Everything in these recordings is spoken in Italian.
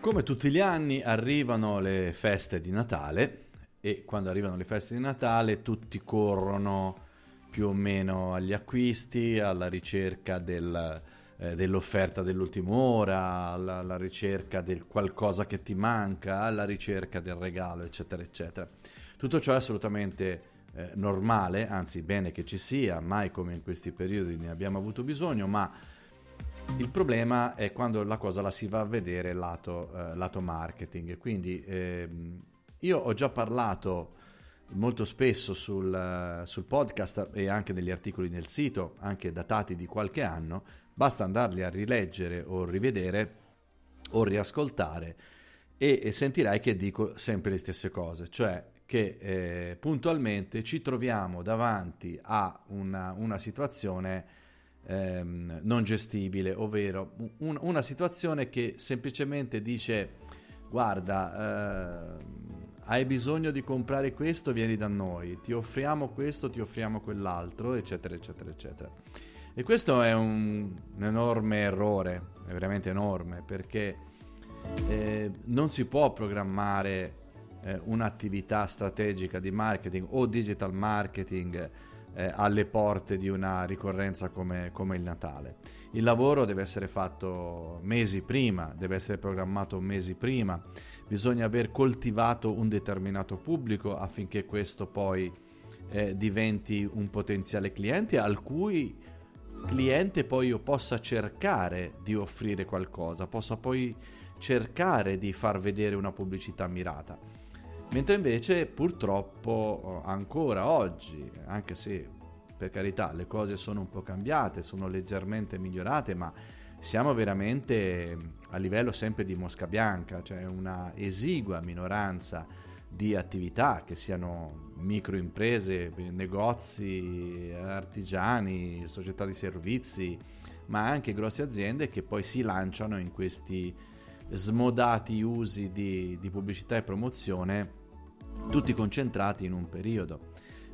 Come tutti gli anni arrivano le feste di Natale e quando arrivano le feste di Natale tutti corrono più o meno agli acquisti, alla ricerca del, eh, dell'offerta dell'ultima ora, alla, alla, ricerca del qualcosa che ti manca, alla ricerca del regalo, eccetera, eccetera. Tutto ciò è assolutamente eh, normale, anzi bene che ci sia, mai come in questi periodi ne abbiamo avuto bisogno, ma il problema è quando la cosa la si va a vedere lato, eh, lato marketing. Quindi ehm, io ho già parlato molto spesso sul, sul, podcast e anche negli articoli nel sito, anche datati di qualche anno, basta andarli a rileggere o rivedere o riascoltare e, e sentirai che dico sempre le stesse cose, cioè che eh, puntualmente ci troviamo davanti a una, una situazione ehm, non gestibile, ovvero un, una situazione che semplicemente dice guarda, eh, hai bisogno di comprare questo, vieni da noi, ti offriamo questo, ti offriamo quell'altro, eccetera, eccetera, eccetera. E questo è un, un enorme errore, è veramente enorme, perché eh, non si può programmare eh, un'attività strategica di marketing o digital marketing eh, alle porte di una ricorrenza come, come, il Natale. Il lavoro deve essere fatto mesi prima, deve essere programmato mesi prima, bisogna aver coltivato un determinato pubblico affinché questo poi eh, diventi un potenziale cliente al cui cliente poi io possa cercare di offrire qualcosa, possa poi cercare di far vedere una pubblicità mirata. Mentre invece purtroppo ancora oggi, anche se per carità le cose sono un po' cambiate, sono leggermente migliorate, ma siamo veramente a livello sempre di mosca bianca, cioè una esigua minoranza di attività che siano microimprese, negozi, artigiani, società di servizi, ma anche grosse aziende che poi si lanciano in questi smodati usi di, di pubblicità e promozione tutti concentrati in un periodo.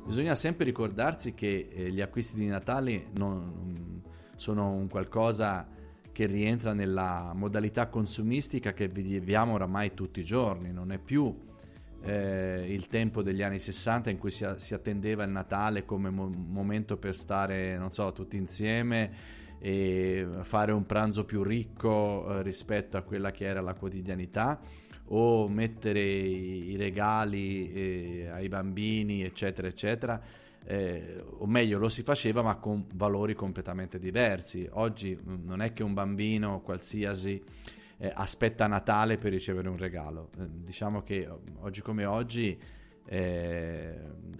Bisogna sempre ricordarsi che eh, gli acquisti di Natale non, sono un qualcosa che rientra nella modalità consumistica che viviamo oramai tutti i giorni, non è più eh, il tempo degli anni 60 in cui si, si attendeva il Natale come mo- momento per stare, non so, tutti insieme e fare un pranzo più ricco eh, rispetto a quella che era la quotidianità o mettere i regali eh, ai bambini, eccetera, eccetera. Eh, o meglio, lo si faceva ma con valori completamente diversi. Oggi mm, non è che un bambino qualsiasi eh, aspetta Natale per ricevere un regalo. Eh, diciamo che oggi come oggi eh,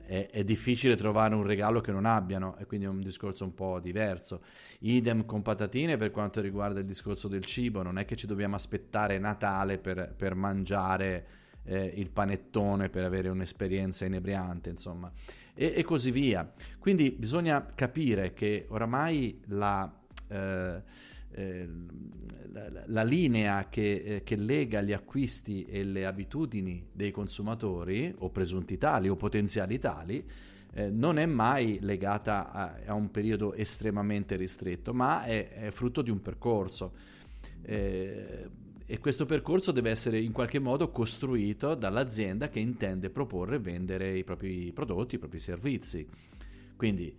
è, è, difficile trovare un regalo che non abbiano e quindi è un discorso un po' diverso. Idem con patatine per quanto riguarda il discorso del cibo, non è che ci dobbiamo aspettare Natale per, per mangiare eh, il panettone per avere un'esperienza inebriante, insomma, e, e, così via. Quindi bisogna capire che oramai la... Eh, eh, la, la, linea che, eh, che, lega gli acquisti e le abitudini dei consumatori, o presunti tali o potenziali tali, eh, non è mai legata a, a, un periodo estremamente ristretto, ma è, è frutto di un percorso. Eh, e questo percorso deve essere in qualche modo costruito dall'azienda che intende proporre e vendere i propri prodotti, i propri servizi. Quindi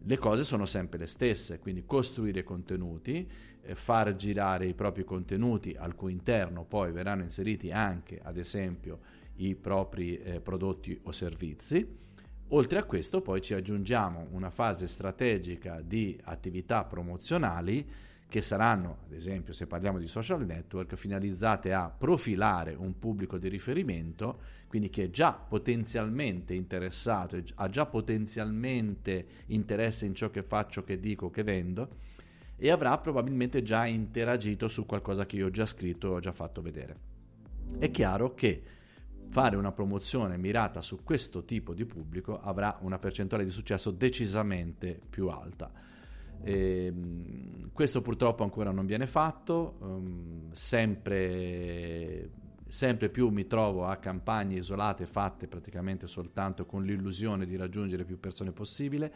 le cose sono sempre le stesse, quindi costruire contenuti, eh, far girare i propri contenuti al cui interno poi verranno inseriti anche, ad esempio, i propri eh, prodotti o servizi. Oltre a questo poi ci aggiungiamo una fase strategica di attività promozionali che saranno, ad esempio, se parliamo di social network, finalizzate a profilare un pubblico di riferimento, quindi che è già potenzialmente interessato, ha già potenzialmente interesse in ciò che faccio, che dico, che vendo, e avrà probabilmente già interagito su qualcosa che io ho già scritto ho già fatto vedere. È chiaro che fare una promozione mirata su questo tipo di pubblico avrà una percentuale di successo decisamente più alta e, ehm, questo purtroppo ancora non viene fatto, um, sempre, sempre più mi trovo a campagne isolate fatte praticamente soltanto con l'illusione di raggiungere più persone possibile,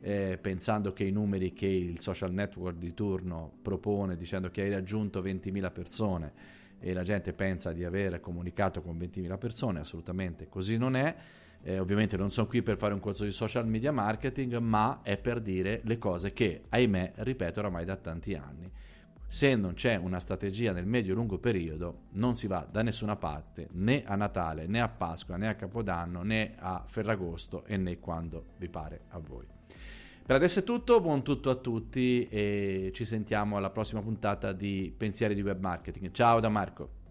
eh, pensando che i numeri che il social network di turno propone, dicendo che hai raggiunto 20.000 persone, e la gente pensa di aver comunicato con 20.000 persone, assolutamente così non è. Eh, ovviamente non sono qui per fare un corso di social media marketing, ma è per dire le cose che, ahimè, ripeto oramai da tanti anni. Se non c'è una strategia nel medio-lungo periodo, non si va da nessuna parte, né a Natale, né a Pasqua, né a Capodanno, né a Ferragosto e né quando vi pare a voi. Per adesso è tutto, buon tutto a tutti e ci sentiamo alla prossima puntata di Pensieri di Web Marketing. Ciao da Marco.